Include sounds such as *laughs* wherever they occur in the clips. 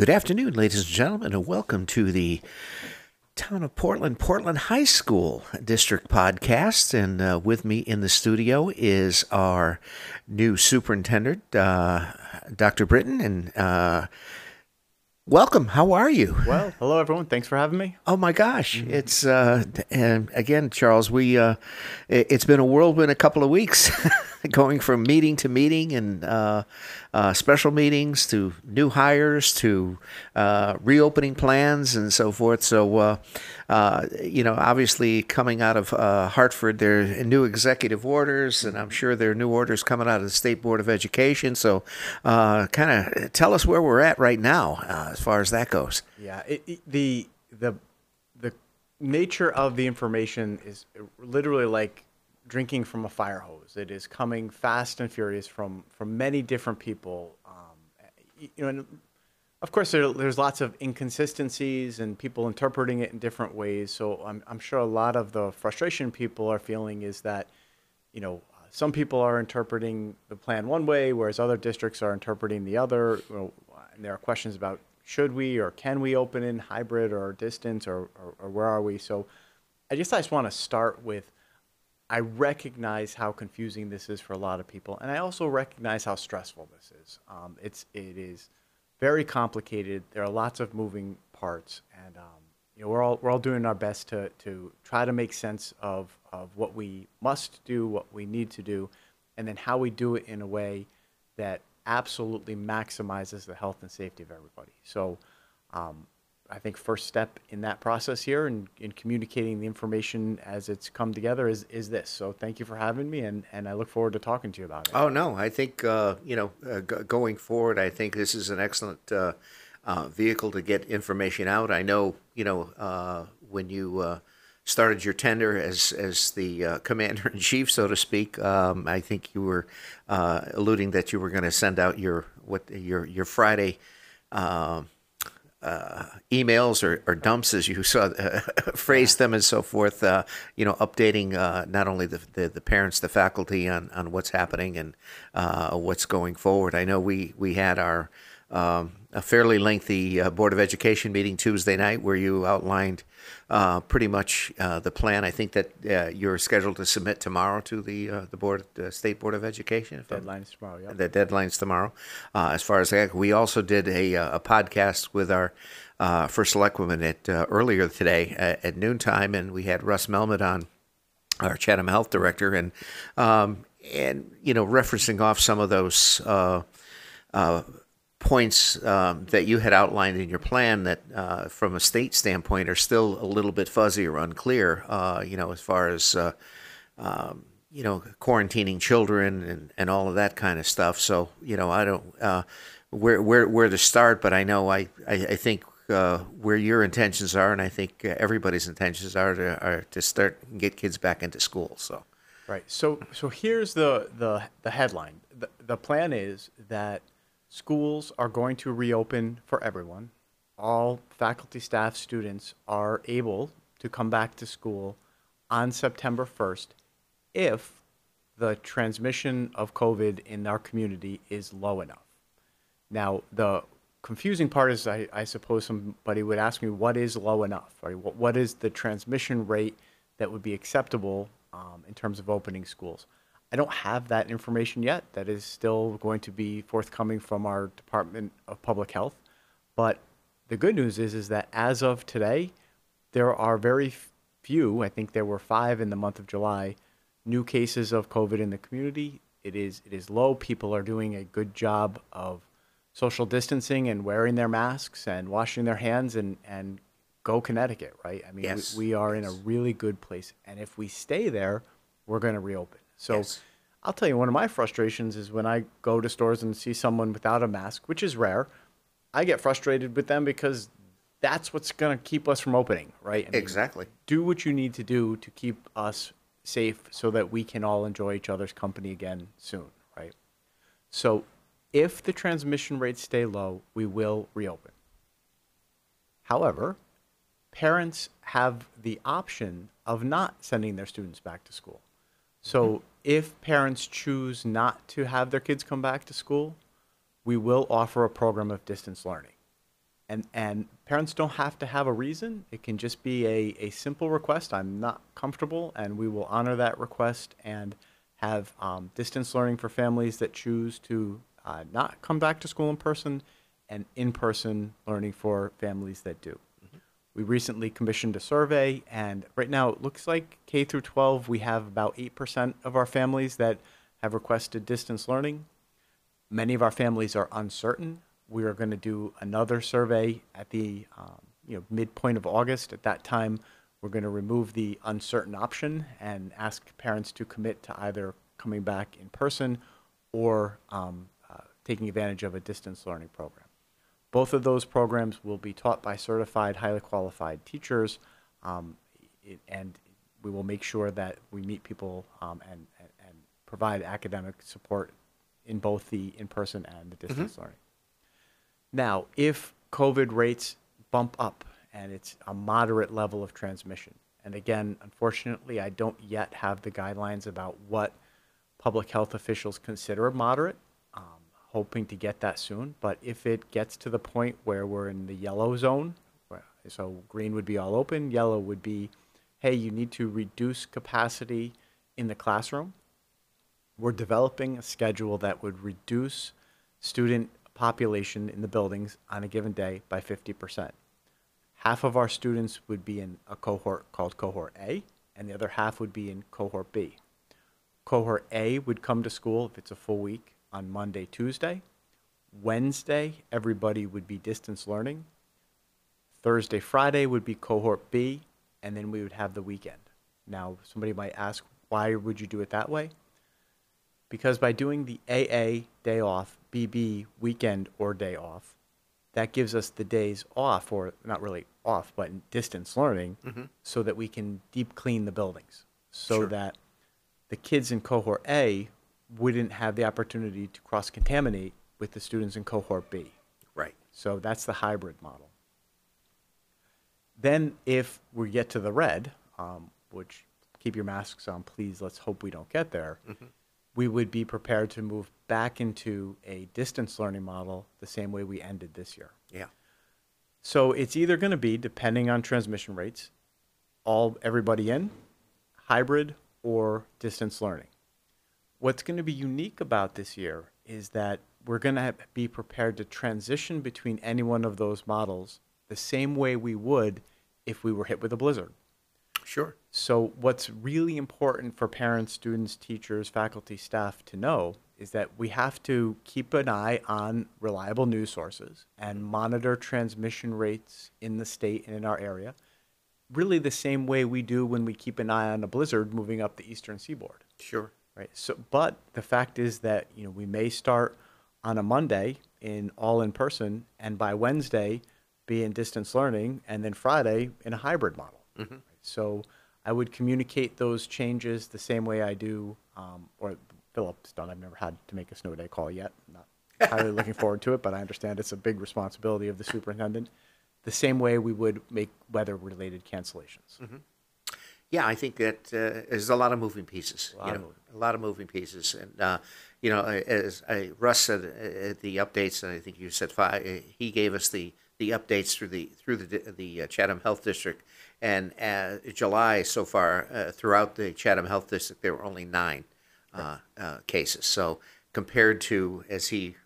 Good afternoon, ladies and gentlemen, and welcome to the Town of Portland, Portland High School District podcast. And uh, with me in the studio is our new superintendent, uh, Dr. Britton. And uh, welcome. How are you? Well, hello, everyone. Thanks for having me. Oh my gosh, it's uh, and again, Charles. We uh, it- it's been a whirlwind a couple of weeks, *laughs* going from meeting to meeting and uh, uh, special meetings to new hires to uh, reopening plans and so forth. So, uh, uh, you know, obviously coming out of uh, Hartford, there are new executive orders, and I'm sure there are new orders coming out of the State Board of Education. So, kind of tell us where we're at right now as far as that goes. Yeah, it, it- the the the nature of the information is literally like drinking from a fire hose. It is coming fast and furious from from many different people. Um, you know, and of course, there, there's lots of inconsistencies and people interpreting it in different ways. So I'm I'm sure a lot of the frustration people are feeling is that, you know. Some people are interpreting the plan one way, whereas other districts are interpreting the other. And there are questions about should we or can we open in hybrid or distance or, or, or where are we? So I just I just want to start with I recognize how confusing this is for a lot of people, and I also recognize how stressful this is. Um, it's it is very complicated. There are lots of moving parts, and um, you know we're all we're all doing our best to to try to make sense of of what we must do, what we need to do, and then how we do it in a way that absolutely maximizes the health and safety of everybody. So. Um, I think first step in that process here and in, communicating the information as it's come together is, is this. So thank you for having me, and, and I look forward to talking to you about it. Oh no, I think uh, you know uh, g- going forward, I think this is an excellent uh, uh, vehicle to get information out. I know you know uh, when you uh, started your tender as as the uh, *laughs* commander in chief, so to speak. Um, I think you were uh, alluding that you were going to send out your what your your Friday. Um, uh, emails or, or dumps, as you *laughs* saw, uh, *laughs* phrased them and so forth. Uh, you know, updating uh, not only the, the the parents, the faculty on, on what's happening and uh, what's going forward. I know we we had our um, a fairly lengthy uh, board of education meeting Tuesday night where you outlined uh, pretty much uh, the plan. I think that uh, you're scheduled to submit tomorrow to the uh, the board, the state board of education. if I'm- Deadlines tomorrow. Yeah. the deadline's tomorrow. Uh, as far as that, we also did a, uh, a podcast with our uh, first selectwoman at uh, earlier today at, at noontime, and we had Russ Melmed on, our Chatham Health Director, and um, and you know referencing off some of those. Uh, uh, points um, that you had outlined in your plan that, uh, from a state standpoint, are still a little bit fuzzy or unclear. Uh, you know, as far as uh, um, you know, quarantining children and, and all of that kind of stuff. So, you know, I don't uh, where where where to start, but I know I I, I think uh, where your intentions are, and I think everybody's intentions are to are to start and get kids back into school. So, Right. So so here's the the, the headline. The, the plan is that schools are going to reopen for everyone. All faculty, staff, students are able to come back to school on September 1st if the transmission of COVID in our community is low enough. Now, the confusing part is, I, I suppose somebody would ask me, what is low enough? Right? What, is the transmission rate that would be acceptable um, in terms of opening schools? I don't have that information yet. That is still going to be forthcoming from our Department of Public Health. But the good news is, is that as of today, there are very few. I think there were five in the month of July new cases of COVID in the community. It is it is low. People are doing a good job of social distancing and wearing their masks and washing their hands and and go Connecticut, right? I mean, Yes, we, we are in a really good place, and if we stay there, we're going to reopen. So. Yes. I'll tell you, one of my frustrations is when I go to stores and see someone without a mask, which is rare. I get frustrated with them because that's what's going to keep us from opening, right? I mean, exactly. do what you need to do to keep us safe so that we can all enjoy each other's company again soon, right? So if the transmission rates stay low, we will reopen. However, parents have the option of not sending their students back to school. So if parents choose not to have their kids come back to school, we will offer a program of distance learning. And, and parents don't have to have a reason. It can just be a, a simple request. I'm not comfortable, and we will honor that request and have um, distance learning for families that choose to uh, not come back to school in person and in person learning for families that do. We recently commissioned a survey, and right now it looks like K through 12, we have about 8% of our families that have requested distance learning. Many of our families are uncertain. We are going to do another survey at the um, you know midpoint of August. At that time, we're going to remove the uncertain option and ask parents to commit to either coming back in person or um, uh, taking advantage of a distance learning program. Both of those programs will be taught by certified, highly qualified teachers, um, it, and we will make sure that we meet people um, and, and, and provide academic support in both the in-person and the distance learning. Now, if COVID rates bump up and it's a moderate level of transmission, and again, unfortunately, I don't yet have the guidelines about what public health officials consider moderate. Hoping to get that soon, but if it gets to the point where we're in the yellow zone, so green would be all open, yellow would be, hey, you need to reduce capacity in the classroom we're developing a schedule that would reduce student population in the buildings on a given day by 50%. Half of our students would be in a cohort called cohort A, and the other half would be in cohort B. Cohort A would come to school if it's a full week on Monday, Tuesday. Wednesday, everybody would be distance learning. Thursday, Friday would be cohort B, and then we would have the weekend. Now, somebody might ask, why would you do it that way? Because by doing the AA day off, BB weekend or day off, that gives us the days off, or not really off, but in distance learning, mm-hmm. so that we can deep clean the buildings. So Sure. that the kids in cohort A wouldn't have the opportunity to cross contaminate with the students in cohort B. Right. So that's the hybrid model. Then, if we get to the red, um, which keep your masks on, please, let's hope we don't get there, we would be prepared to move back into a distance learning model the same way we ended this year. Yeah. So it's either going to be, depending on transmission rates, all everybody in, hybrid, or distance learning. What's going to be unique about this year is that we're going to be prepared to transition between any one of those models the same way we would if we were hit with a blizzard. Sure. So, what's really important for parents, students, teachers, faculty, staff to know is that we have to keep an eye on reliable news sources and monitor transmission rates in the state and in our area, really the same way we do when we keep an eye on a blizzard moving up the eastern seaboard Sure. Right? So, but the fact is that you know we may start on a Monday in all in person, and by Wednesday be in distance learning, and then Friday in a hybrid model. Right? So, I would communicate those changes the same way I do, um, or Philip's done. I've never had to make a snow day call yet. I'm not entirely looking *laughs* forward to it, but I understand it's a big responsibility of the superintendent. The same way we would make weather-related cancellations. Yeah, I think that uh, there's a lot of moving pieces. lot you know, moving a lot of moving pieces, and uh, you know, as I, Russ said uh, at the updates, and I think you said five. uh, He gave us the the updates through the through the the uh, Chatham Health District, and uh, July so far uh, throughout the Chatham Health District there were only nine uh, uh, cases. So compared to as he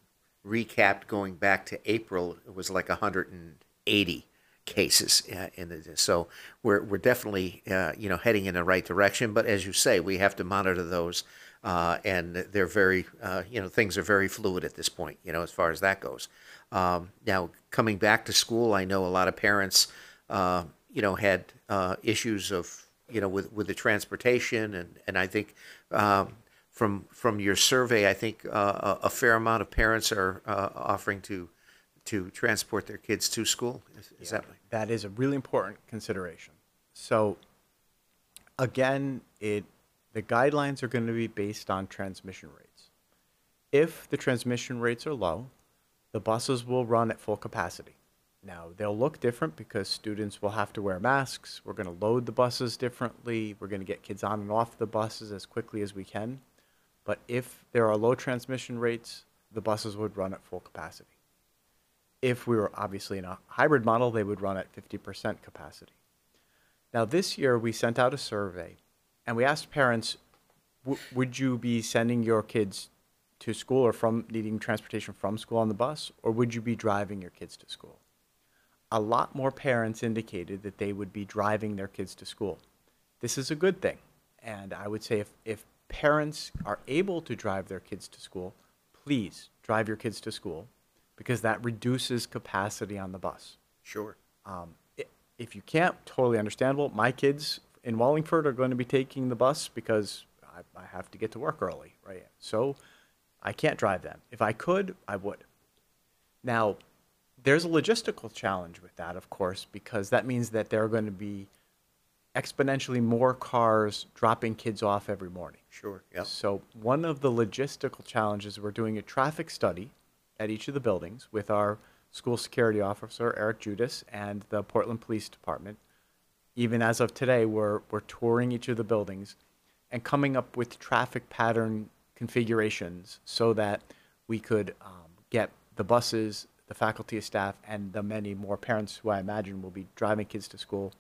recapped going back to April, it was like 180 cases uh, the so we're we're definitely uh, you know heading in the right direction but as you say we have to monitor those uh, and they're very uh, you know things are very fluid at this point you know as far as that goes. Um, now coming back to school I know a lot of parents uh, you know had uh, issues of you know with with the transportation and and I think um, from from your survey I think a a fair amount of parents are offering to to transport their kids to school. Is, is that? That is a really important consideration. So, again, it the guidelines are going to be based on transmission rates. If the transmission rates are low, the buses will run at full capacity. Now, they'll look different because students will have to wear masks. We're going to load the buses differently. We're going to get kids on and off the buses as quickly as we can. But if there are low transmission rates, the buses would run at full capacity If we were obviously in a hybrid model, they would run at 50% capacity. Now, this year we sent out a survey and we asked parents, would you be sending your kids to school or from needing transportation from school on the bus, or would you be driving your kids to school? A lot more parents indicated that they would be driving their kids to school. This is a good thing. And I would say if, if parents are able to drive their kids to school, please drive your kids to school because that reduces capacity on the bus. Sure. Um, i- if you can't, totally understandable. My kids in Wallingford are going to be taking the bus because I, I have to get to work early, right? So I can't drive them. If I could, I would. Now, there's a logistical challenge with that, of course, because that means that there are going to be exponentially more cars dropping kids off every morning. Sure. Yep. So one of the logistical challenges, we're doing a traffic study at each of the buildings with our school security officer, Eric Judas, and the Portland Police Department. Even as of today, we're, we're touring each of the buildings and coming up with traffic pattern configurations so that we could um, get the buses, the faculty staff, and the many more parents who I imagine will be driving kids to school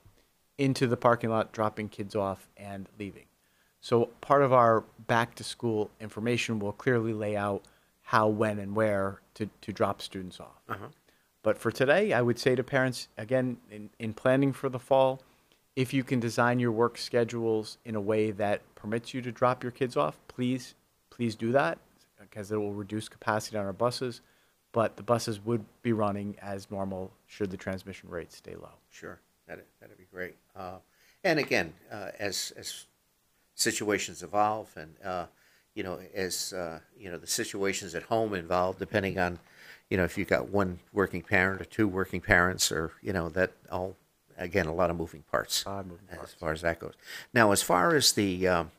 into the parking lot, dropping kids off, and leaving. So part of our back to school information will clearly lay out how, when, and where to, to drop students off. Uh-huh. But for today, I would say to parents, again, in, in planning for the fall, if you can design your work schedules in a way that permits you to drop your kids off, please, please do that because it will reduce capacity on our buses. But the buses would be running as normal should the transmission rate stay low. Sure. That'd, that'd be great. Uh, and again, uh, as, as situations evolve and, uh, you know, as, uh, you know, the situations at home involved, depending on, you know, if you've got one working parent or two working parents or, you know, that all, again, a lot of moving parts. A lot of moving As far as that goes. Now, as far as the, um,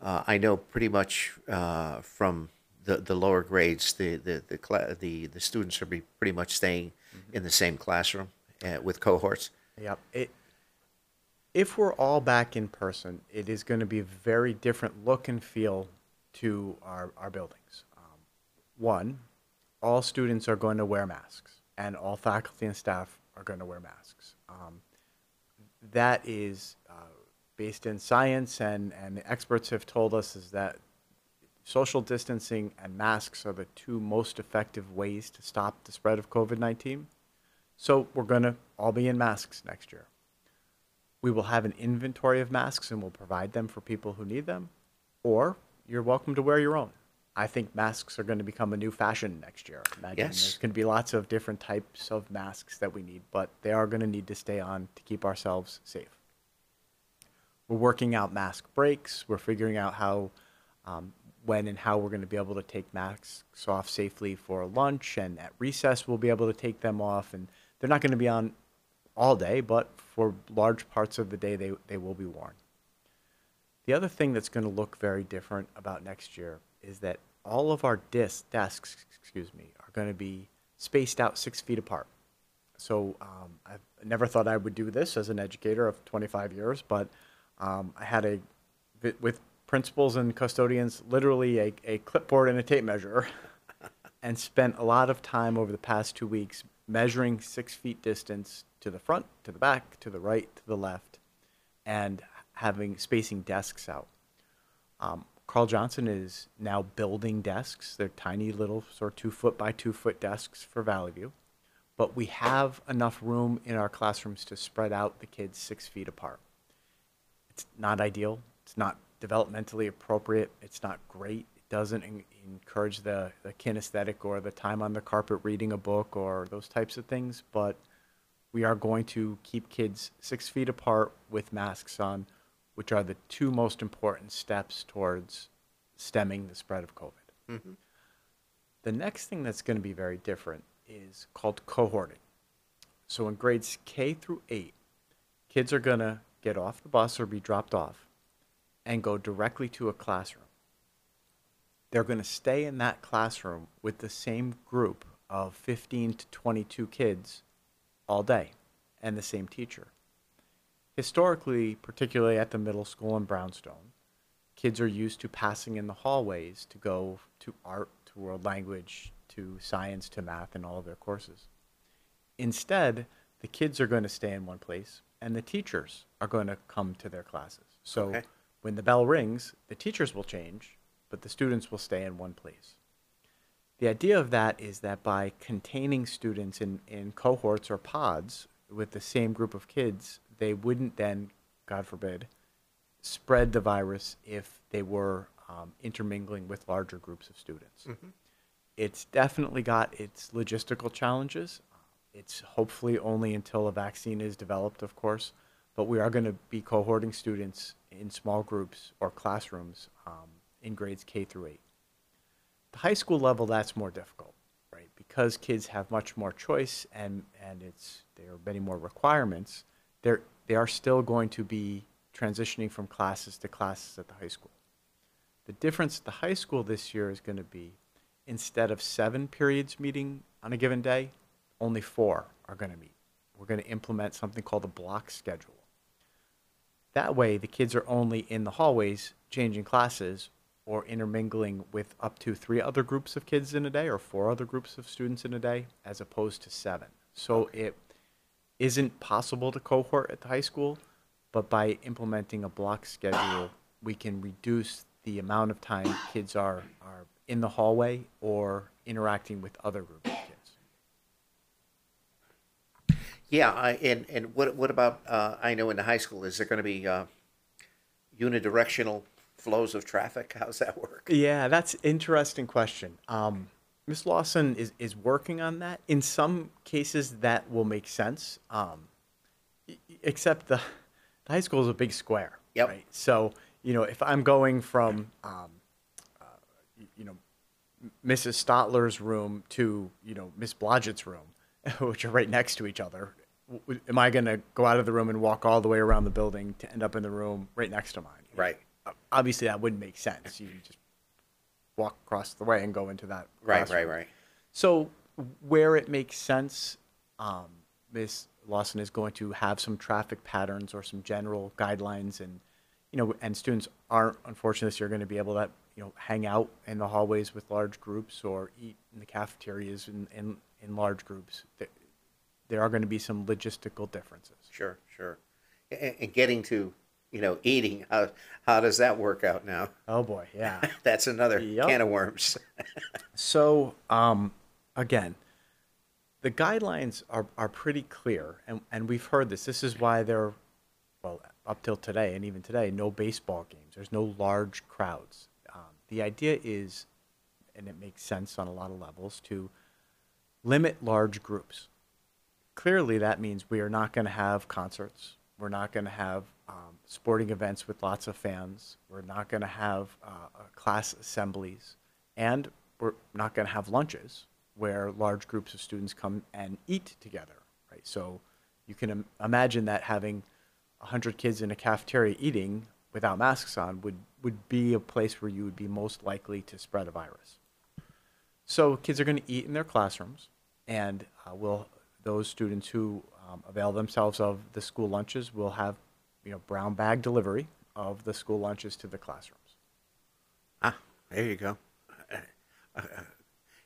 uh, I know pretty much uh, from the, the lower grades, the the the, cla- the the students are be pretty much staying in the same classroom uh, with cohorts. Yep. It, if we're all back in person, it is going to be a very different look and feel to our, our buildings. Um, one, all students are going to wear masks, and all faculty and staff are going to wear masks. Um, that is uh, based in science, and, and experts have told us is that social distancing and masks are the two most effective ways to stop the spread of COVID 19. So we're going to all be in masks next year. We will have an inventory of masks and we'll provide them for people who need them, or you're welcome to wear your own. I think masks are going to become a new fashion next year. Imagine Yes. there's going to be lots of different types of masks that we need, but they are going to need to stay on to keep ourselves safe. We're working out mask breaks. We're figuring out how, um, when and how we're going to be able to take masks off safely for lunch and at recess we'll be able to take them off. And they're not going to be on all day, but for large parts of the day they, they will be worn. The other thing that's going to look very different about next year is that all of our dis- desks, excuse me, are going to be spaced out six feet apart. So um, I've never thought I would do this as an educator of 25 years, but um, I had a with principals and custodians literally a, a clipboard and a tape measure, *laughs* and spent a lot of time over the past two weeks measuring six feet distance to the front, to the back, to the right, to the left, and having spacing desks out. Um, Carl Johnson is now building desks. They're tiny little, sort of two foot by two foot desks for Valley View. But we have enough room in our classrooms to spread out the kids six feet apart. It's not ideal. It's not developmentally appropriate. It's not great. It doesn't en- encourage the, the kinesthetic or the time on the carpet reading a book or those types of things. But we are going to keep kids six feet apart with masks on, which are the two most important steps towards stemming the spread of COVID. Mm-hmm. The next thing that's going to be very different is called cohorting. So in grades K through 8, kids are going to get off the bus or be dropped off and go directly to a classroom. They're going to stay in that classroom with the same group of 15 to 22 kids all day and the same teacher. Historically, particularly at the middle school in Brownstone, kids are used to passing in the hallways to go to art, to world language, to science, to math, and all of their courses. Instead, the kids are going to stay in one place and the teachers are going to come to their classes. So Okay. when the bell rings, the teachers will change, but the students will stay in one place. The idea of that is that by containing students in, in cohorts or pods with the same group of kids, they wouldn't then, God forbid, spread the virus if they were um, intermingling with larger groups of students. It's definitely got its logistical challenges. It's hopefully only until a vaccine is developed, of course, but we are going to be cohorting students in small groups or classrooms um, in grades K through 8 the high school level that's more difficult right because kids have much more choice and and it's there are many more requirements they're they are still going to be transitioning from classes to classes at the high school. The difference at the high school this year is going to be instead of seven periods meeting on a given day only four are going to meet. We're going to implement something called a block schedule. That way, the kids are only in the hallways changing classes or intermingling with up to three other groups of kids in a day or four other groups of students in a day, as opposed to seven. So it isn't possible to cohort at the high school, but by implementing a block schedule, we can reduce the amount of time kids are, are in the hallway or interacting with other groups of kids. Yeah, I, and and what what about? Uh, I know in the high school, is there going to be uh, unidirectional flows of traffic? *laughs* How's that work? Yeah, that's interesting question. Um, Ms. Lawson is, is working on that. In some cases, that will make sense. Um, e- except the, the high school is a big square. Yep. Right. So you know, if I'm going from, um, uh, y- you know, Mrs. Stotler's room to you know Miss Blodgett's room, *laughs* which are right next to each other, w- w- am I going to go out of the room and walk all the way around the building to end up in the room right next to mine? Right. Uh, Obviously, that wouldn't make sense. You just walk across the way and go into that. Right, classroom. right, right. So where it makes sense, um, Ms. Lawson is going to have some traffic patterns or some general guidelines, and you know, and students aren't unfortunately you're going to be able to you know hang out in the hallways with large groups or eat in the cafeterias in in, in large groups. There, there are going to be some logistical differences. Sure, sure. And, and getting to you know eating, how how does that work out now? Oh boy, yeah. *laughs* That's another Yep. can of worms. So, um, again, the guidelines are, are pretty clear, and, and we've heard this. This is why there, well, up till today, and even today, no baseball games. There's no large crowds. Um, the idea is, and it makes sense on a lot of levels, to limit large groups. Clearly, that means we are not going to have concerts. We're not going to have um, sporting events with lots of fans. We're not going to have uh, uh, class assemblies. And we're not going to have lunches where large groups of students come and eat together, right? So you can Im- imagine that having 100 kids in a cafeteria eating without masks on would, would be a place where you would be most likely to spread a virus. So kids are going to eat in their classrooms, and uh, will those students who um, avail themselves of the school lunches We'll have, you know, brown bag delivery of the school lunches to the classrooms. ah, there you go. Uh,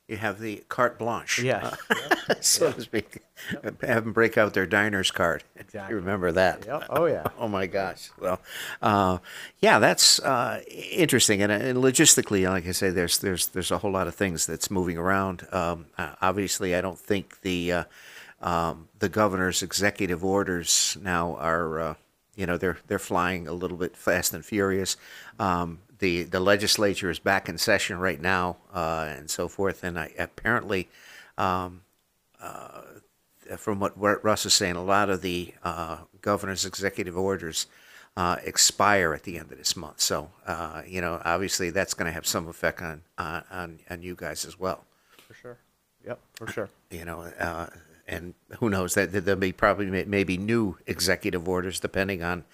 You have the carte blanche. Yes. *laughs* *laughs* so to speak. Have them break out their diner's card. Exactly. You remember that? Yep. Oh yeah. *laughs* Oh my gosh. Well, uh, yeah, that's uh, interesting, and, and logistically, like I say, there's there's there's a whole lot of things that's moving around. Um, uh, obviously, I don't think the uh, um, the governor's executive orders now are, uh, you know, they're they're flying a little bit fast and furious. Um, the the legislature is back in session right now, uh, and so forth, and I, apparently. Um, from what Russ is saying, a lot of the uh, governor's executive orders uh, expire at the end of this month. So, uh, you know, obviously that's going to have some effect on, on on on you guys as well. For sure. Yep. For sure. You know, uh, and who knows that there'll be probably maybe new executive orders depending on,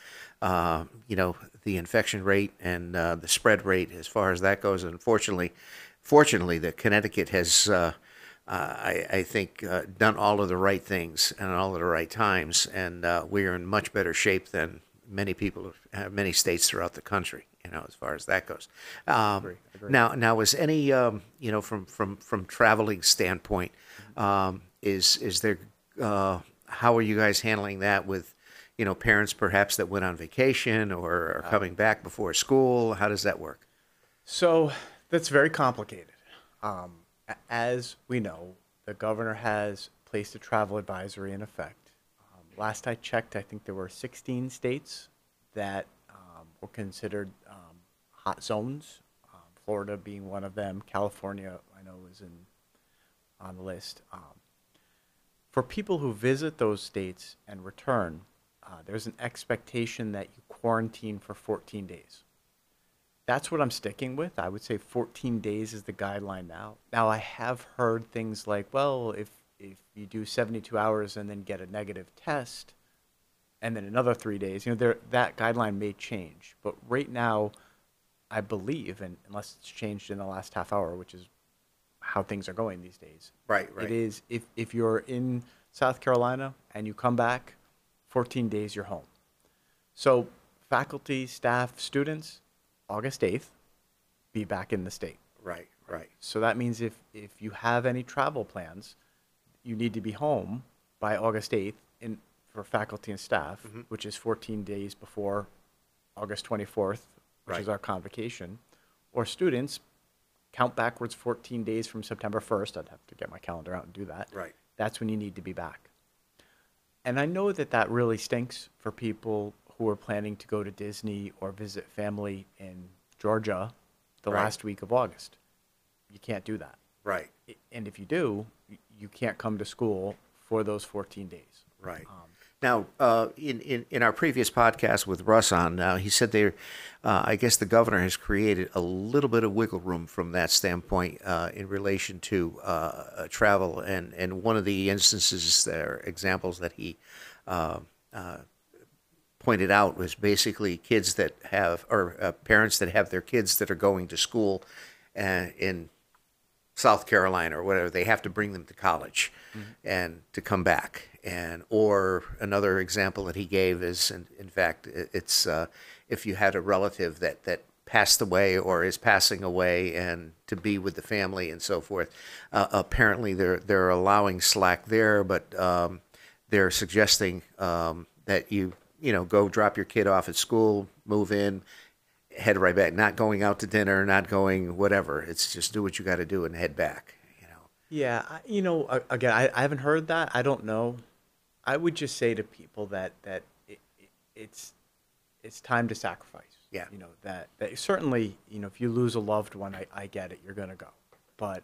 uh, you know, the infection rate and uh, the spread rate as far as that goes. Unfortunately, fortunately, the Connecticut has. Uh, uh, I, I think uh, done all of the right things and all of the right times, and uh, we are in much better shape than many people, many states throughout the country. You know, as far as that goes. Um, Agree, agree. Now, now, is any, um, you know, from from from traveling standpoint, um, is is there uh, how are you guys handling that with, you know, parents perhaps that went on vacation or are coming back before school? How does that work? So that's very complicated. Um, as we know, the governor has placed a travel advisory in effect. Um, last I checked, I think there were 16 states that um, were considered um, hot zones. Um, Florida being one of them. California, I know, is in on the list. For people who visit those states and return, uh, there's an expectation that you quarantine for 14 days that's what I'm sticking with. I would say 14 days is the guideline now. Now I have heard things like, well, if if you do 72 hours and then get a negative test, and then another three days, you know, there that guideline may change. But right now, I believe, and unless it's changed in the last half hour, which is how things are going these days, Right, right. it is if if you're in South Carolina and you come back, 14 days you're home. So faculty, staff, students, August 8th, be back in the state. Right, right. So that means if, if you have any travel plans, you need to be home by August 8th in, for faculty and staff, Mm-hmm. which is 14 days before August 24th, which is our convocation. Or students, count backwards 14 days from September 1st. I'd have to get my calendar out and do that. Right. That's when you need to be back. And I know that that really stinks for people who are planning to go to Disney or visit family in Georgia the Right. last week of August. You can't do that. Right, And if you do, you can't come to school for those 14 days. right. Um, Now, uh, in, in, in our previous podcast with Russ on, now he said there, uh, I guess the governor has created a little bit of wiggle room from that standpoint uh, in relation to uh, uh, travel. And, and one of the instances there, examples that he uh, uh, pointed out was basically kids that have, or uh, parents that have their kids that are going to school uh, in South Carolina or whatever, they have to bring them to college and to come back. And or another example that he gave is, in, in fact, it's uh, if you had a relative that that passed away or is passing away and to be with the family and so forth. Uh, apparently, they're they're allowing slack there, but um, they're suggesting um, that you you know go drop your kid off at school, move in, head right back. Not going out to dinner, not going whatever. It's just do what you got to do and head back. You know. Yeah, you know, again, I, I haven't heard that. I don't know. I would just say to people that that it, it, it's it's time to sacrifice. Yeah. You know that, that certainly you know if you lose a loved one, I, I get it. You're gonna go, but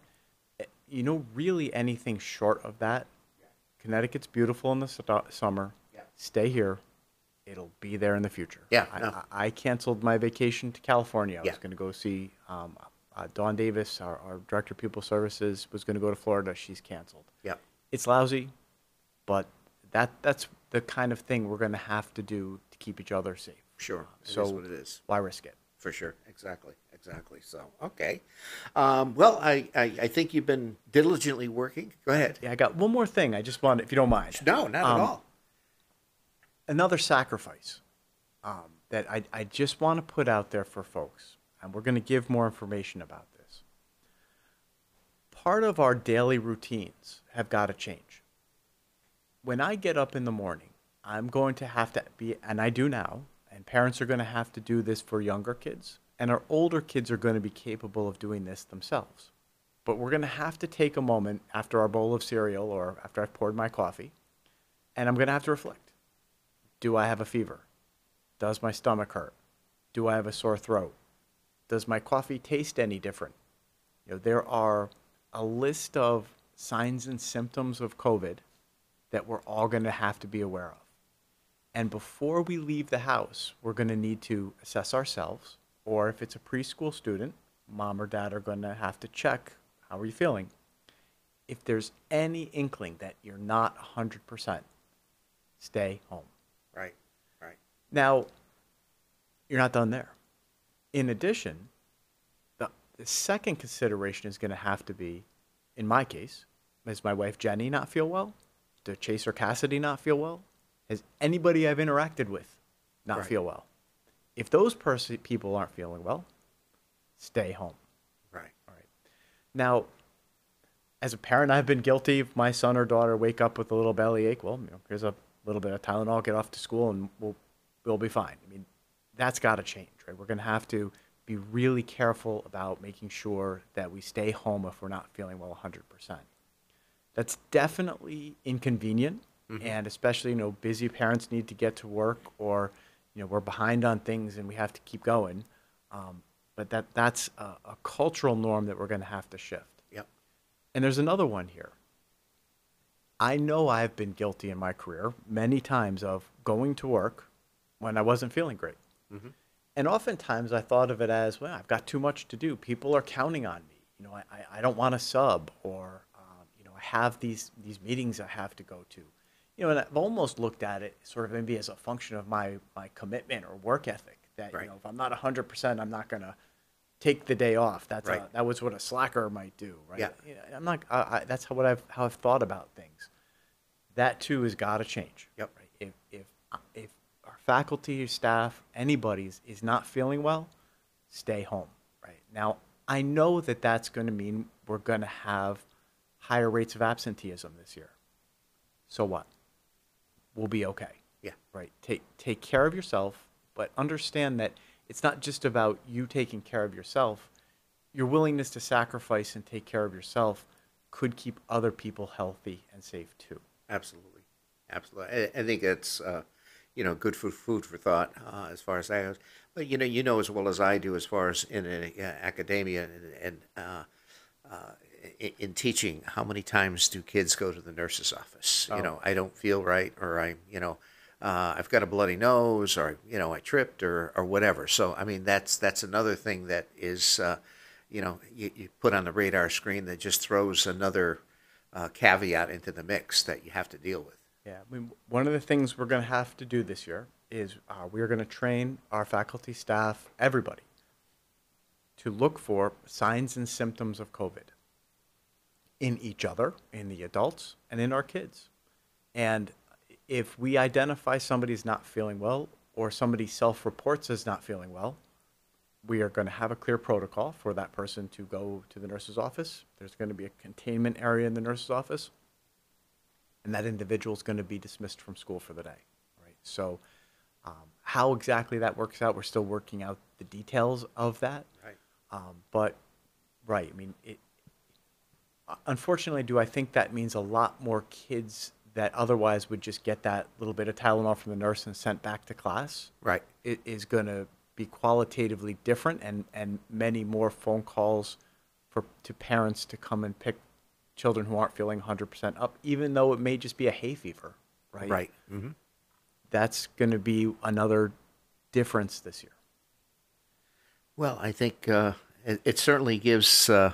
eh, you know really anything short of that, Connecticut's beautiful in the stu- summer. Yeah. Stay here. It'll be there in the future. Yeah, I, no. I, I canceled my vacation to California. I Yeah. was going to go see um, uh, Dawn Davis, our, our director of people services, was going to go to Florida. She's canceled. Yep. It's lousy, but that that's the kind of thing we're going to have to do to keep each other safe. Sure. It is So what it is. why risk it? For sure. Exactly. Exactly. So, okay. Um, well, I, I, I think you've been diligently working. Go ahead. Yeah, I got one more thing. I just want, if you don't mind. No, not Um, at all. another sacrifice um, that I, I just want to put out there for folks, and we're going to give more information about this. Part of our daily routines have got to change. When I get up in the morning, I'm going to have to be, and I do now, and parents are going to have to do this for younger kids, and our older kids are going to be capable of doing this themselves. But we're going to have to take a moment after our bowl of cereal or after I've poured my coffee, and I'm going to have to reflect. Do I have a fever? Does my stomach hurt? Do I have a sore throat? Does my coffee taste any different? You know, there are a list of signs and symptoms of COVID that we're all going to have to be aware of. And before we leave the house, we're going to need to assess ourselves, or if it's a preschool student, mom or dad are going to have to check how are you feeling. If there's any inkling that you're not 100%, stay home. Right. Right. Now, you're not done there. In addition, the, the second consideration is going to have to be, in my case, does my wife Jenny not feel well? Does Chase or Cassidy not feel well? Has anybody I've interacted with not Right. feel well? If those pers- people aren't feeling well, stay home. Right. All right. Now, as a parent, I've been guilty. If my son or daughter wake up with a little belly ache, well, you know, here's a little bit of Tylenol, get off to school, and we'll we'll be fine. I mean, that's got to change, right? We're going to have to be really careful about making sure that we stay home if we're not feeling well 100%. That's definitely inconvenient, and especially you know busy parents need to get to work or you know we're behind on things and we have to keep going. Um, but that that's a, a cultural norm that we're going to have to shift. Yep. And there's another one here. I know I've been guilty in my career many times of going to work when I wasn't feeling great. And oftentimes I thought of it as, well, I've got too much to do. People are counting on me. You know, I, I, I don't want to sub or, um, you know, I have these, these meetings I have to go to. You know, and I've almost looked at it sort of maybe as a function of my, my commitment or work ethic that, Right. you know, if I'm not 100%, I'm not going to take the day off. That's Right. a, that was what a slacker might do, right? Yeah. You know, I'm not. I, I, that's how what I've how I've thought about things. That too has got to change. Yep. Right? If if if our faculty, staff, anybody's is not feeling well, stay home. Right now, I know that that's going to mean we're going to have higher rates of absenteeism this year. So what? We'll be okay Yeah. right take take care of yourself but understand that it's not just about you taking care of yourself your willingness to sacrifice and take care of yourself could keep other people healthy and safe too Absolutely, absolutely. I, I think it's uh, you know good for food for thought uh, as far as that goes. But you know, you know as well as I do as far as in uh, academia and, and uh, uh, in, in teaching, how many times do kids go to the nurse's office? Oh. You know, I don't feel right, or I, you know. Uh, I've got a bloody nose, or you know, I tripped, or, or whatever. So, I mean, that's that's another thing that is, uh, you know, you, you put on the radar screen that just throws another uh, caveat into the mix that you have to deal with. yeah I mean, one of the things we're going to have to do this year is uh, we're going to train our faculty staff everybody to look for signs and symptoms of covid in each other in the adults and in our kids And if we identify somebody's not feeling well or somebody self reports as not feeling well, we are going to have a clear protocol for that person to go to the nurse's office. There's going to be a containment area in the nurse's office, and that individual is going to be dismissed from school for the day. Right. So, um, how exactly that works out, we're still working out the details of that. Right. Um, but, right, I mean, it, unfortunately, do I think that means a lot more kids that otherwise would just get that little bit of Tylenol from the nurse and sent back to class? Right. It is going to be qualitatively different, and and many more phone calls for to parents to come and pick children who aren't feeling 100% up, even though it may just be a hay fever, right? Right. hmm That's going to be another difference this year. Well, I think uh, it, it certainly gives uh,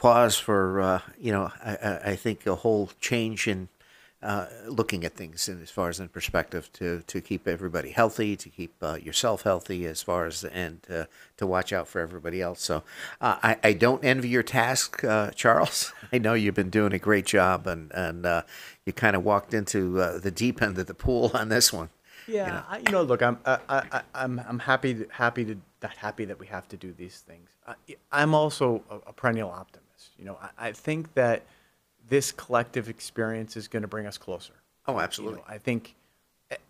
pause for uh, you know I, I- think a whole change in uh, looking at things in as far as in perspective to to keep everybody healthy, to keep uh, yourself healthy as far as and uh, to watch out for everybody else. So uh, I, I don't envy your task, uh, Charles. *laughs* I know you've been doing a great job, and and uh, you kind of walked into uh, the deep end of the pool on this one. Yeah, know. I, you know, look, I'm I, I, I'm I'm happy happy to that happy that we have to do these things. I, I'm also a, a perennial optimist. You know, I, I think that this collective experience is going to bring us closer. Oh, You absolutely. know, I think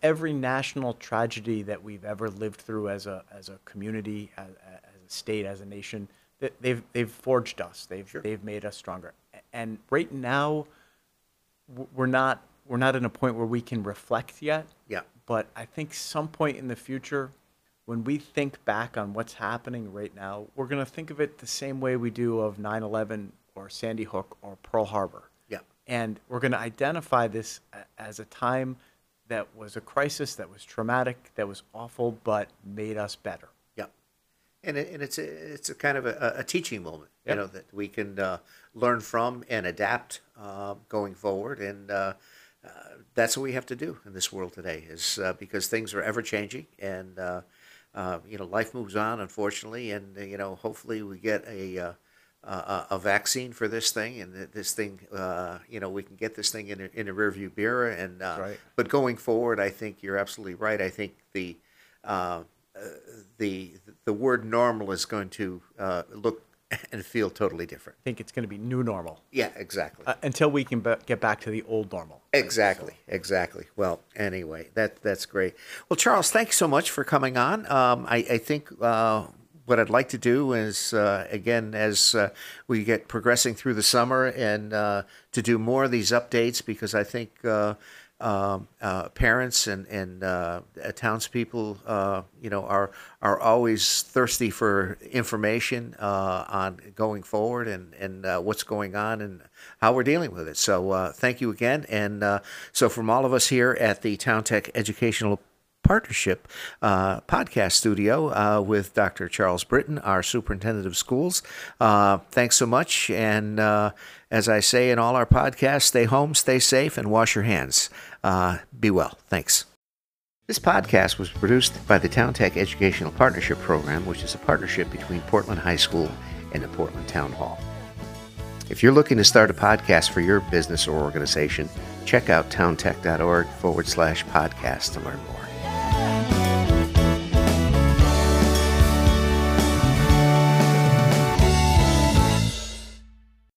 every national tragedy that we've ever lived through as a as a community, as, as a state, as a nation, that they've they've forged us. They've Sure. they've made us stronger. And right now, we're not we're not in a point where we can reflect yet. Yeah. But I think some point in the future, when we think back on what's happening right now, we're going to think of it the same way we do of 9/11 or Sandy Hook or Pearl Harbor. Yeah. and we're going to identify this as a time that was a crisis that was traumatic that was awful but made us better. Yeah, and it, and it's a, it's a kind of a, a teaching moment, you know, that we can uh, learn from and adapt uh, going forward, and uh, uh, that's what we have to do in this world today, is uh, because things are ever changing, and uh, you know, life moves on, unfortunately, and uh, you know, hopefully we get a uh, a, a vaccine for this thing, and this thing, uh, you know, we can get this thing in a, in a rearview mirror, and uh, right. but going forward, I think you're absolutely right. I think the uh, uh, the the word normal is going to uh, look *laughs* and feel totally different. I think it's going to be new normal Yeah, exactly. uh, until we can be- get back to the old normal. Exactly, exactly. Well, anyway, that that's great. Well, Charles, thanks so much for coming on. Um, I, I think uh, what I'd like to do is, uh, again, as uh, we get progressing through the summer, and uh, to do more of these updates because I think. Uh, um, uh, parents and and uh, townspeople, you know, are are always thirsty for information on going forward and and what's going on and how we're dealing with it. So thank you again, and so from all of us here at the Town Tech Educational Partnership uh, podcast studio uh, with Dr. Charles Britton, our superintendent of schools. Uh, thanks so much. And uh, as I say in all our podcasts, stay home, stay safe, and wash your hands. Uh, be well. Thanks. This podcast was produced by the Town Tech Educational Partnership Program, which is a partnership between Portland High School and the Portland Town Hall. If you're looking to start a podcast for your business or organization, check out towntech.org forward slash podcast to learn more.